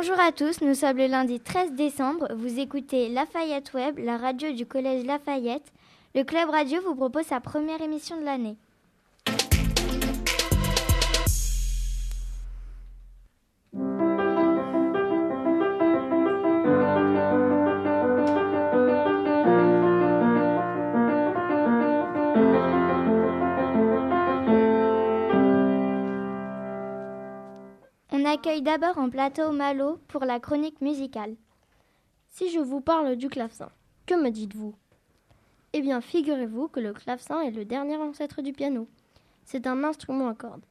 à tous, nous sommes le lundi 13 décembre. Vous écoutez Lafayette Web, la radio du collège Lafayette. Le club radio vous propose sa première émission de l'année. Accueille d'abord en plateau Malo pour la chronique musicale. Si je vous parle du clavecin, que me dites-vous? Eh bien, figurez-vous que le clavecin est le dernier ancêtre du piano. C'est un instrument à cordes.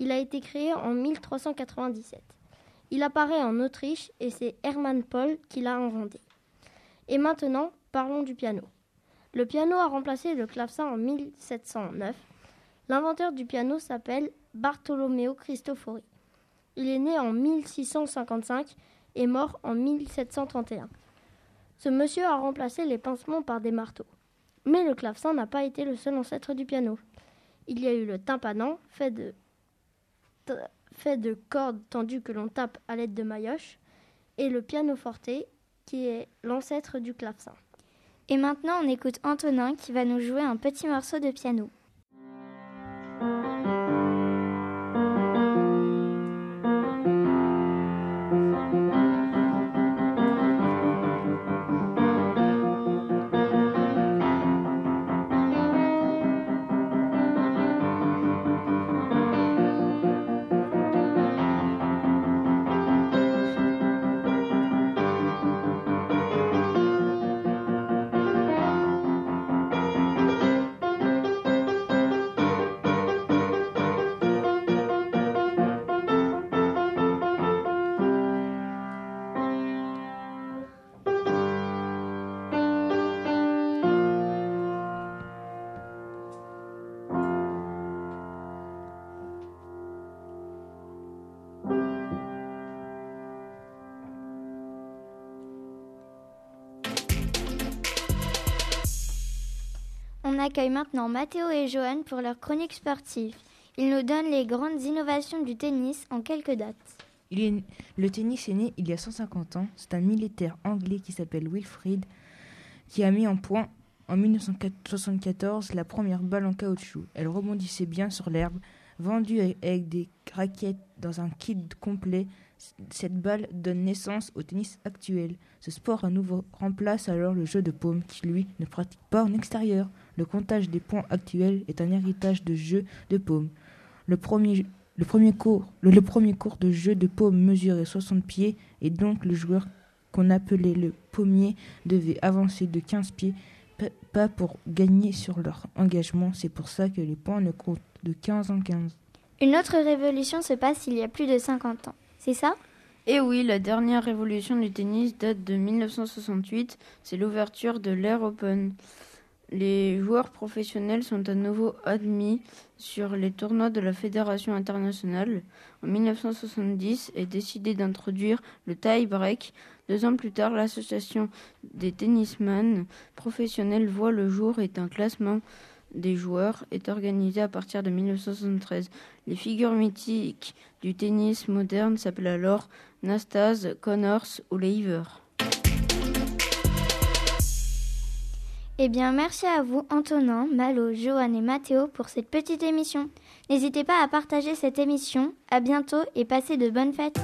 Il a été créé en 1397. Il apparaît en Autriche et c'est Hermann Paul qui l'a inventé. Et maintenant, parlons du piano. Le piano a remplacé le clavecin en 1709. L'inventeur du piano s'appelle Bartolomeo Cristofori. Il est né en 1655 et mort en 1731. Ce monsieur a remplacé les pincements par des marteaux. Mais le clavecin n'a pas été le seul ancêtre du piano. Il y a eu le de, fait de cordes tendues que l'on tape à l'aide de maillotches, et le pianoforte, qui est l'ancêtre du clavecin. Et maintenant, on écoute Antonin qui va nous jouer un petit morceau de piano. On accueille maintenant Mathéo et Johan pour leur chronique sportive. Ils nous donnent les grandes innovations du tennis en quelques dates. Le tennis est né il y a 150 ans. C'est un militaire anglais qui s'appelle Wilfrid qui a mis en point en 1974 la première balle en caoutchouc. Elle rebondissait bien sur l'herbe. Vendue avec- des raquettes dans un kit complet, cette balle donne naissance au tennis actuel. Ce sport à nouveau remplace alors le jeu de paume qui, lui, ne pratique pas en extérieur. Le comptage des points actuels est un héritage de jeu de paume. Le premier, cours, le, premier cours de jeu de paume mesurait 60 pieds et donc le joueur qu'on appelait le pommier devait avancer de 15 pieds, pa- pas pour gagner sur leur engagement. C'est pour ça que les points ne comptent de 15 en 15. Une autre révolution se passe il y a plus de 50 ans. C'est ça? Et oui, la dernière révolution du tennis date de 1968, c'est l'ouverture de l'Air Open. Les joueurs professionnels sont à nouveau admis sur les tournois de la Fédération internationale. En 1970 est décidé d'introduire le tie-break. Deux ans plus tard, l'association des tennisman professionnels voit le jour et un classement des joueurs est organisé à partir de 1973. Les figures mythiques du tennis moderne s'appellent alors Nastase, Connors ou Lever. Eh bien, merci à vous, Antonin, Malo, Johan et Mathéo, pour cette petite émission. N'hésitez pas à partager cette émission. À bientôt et passez de bonnes fêtes.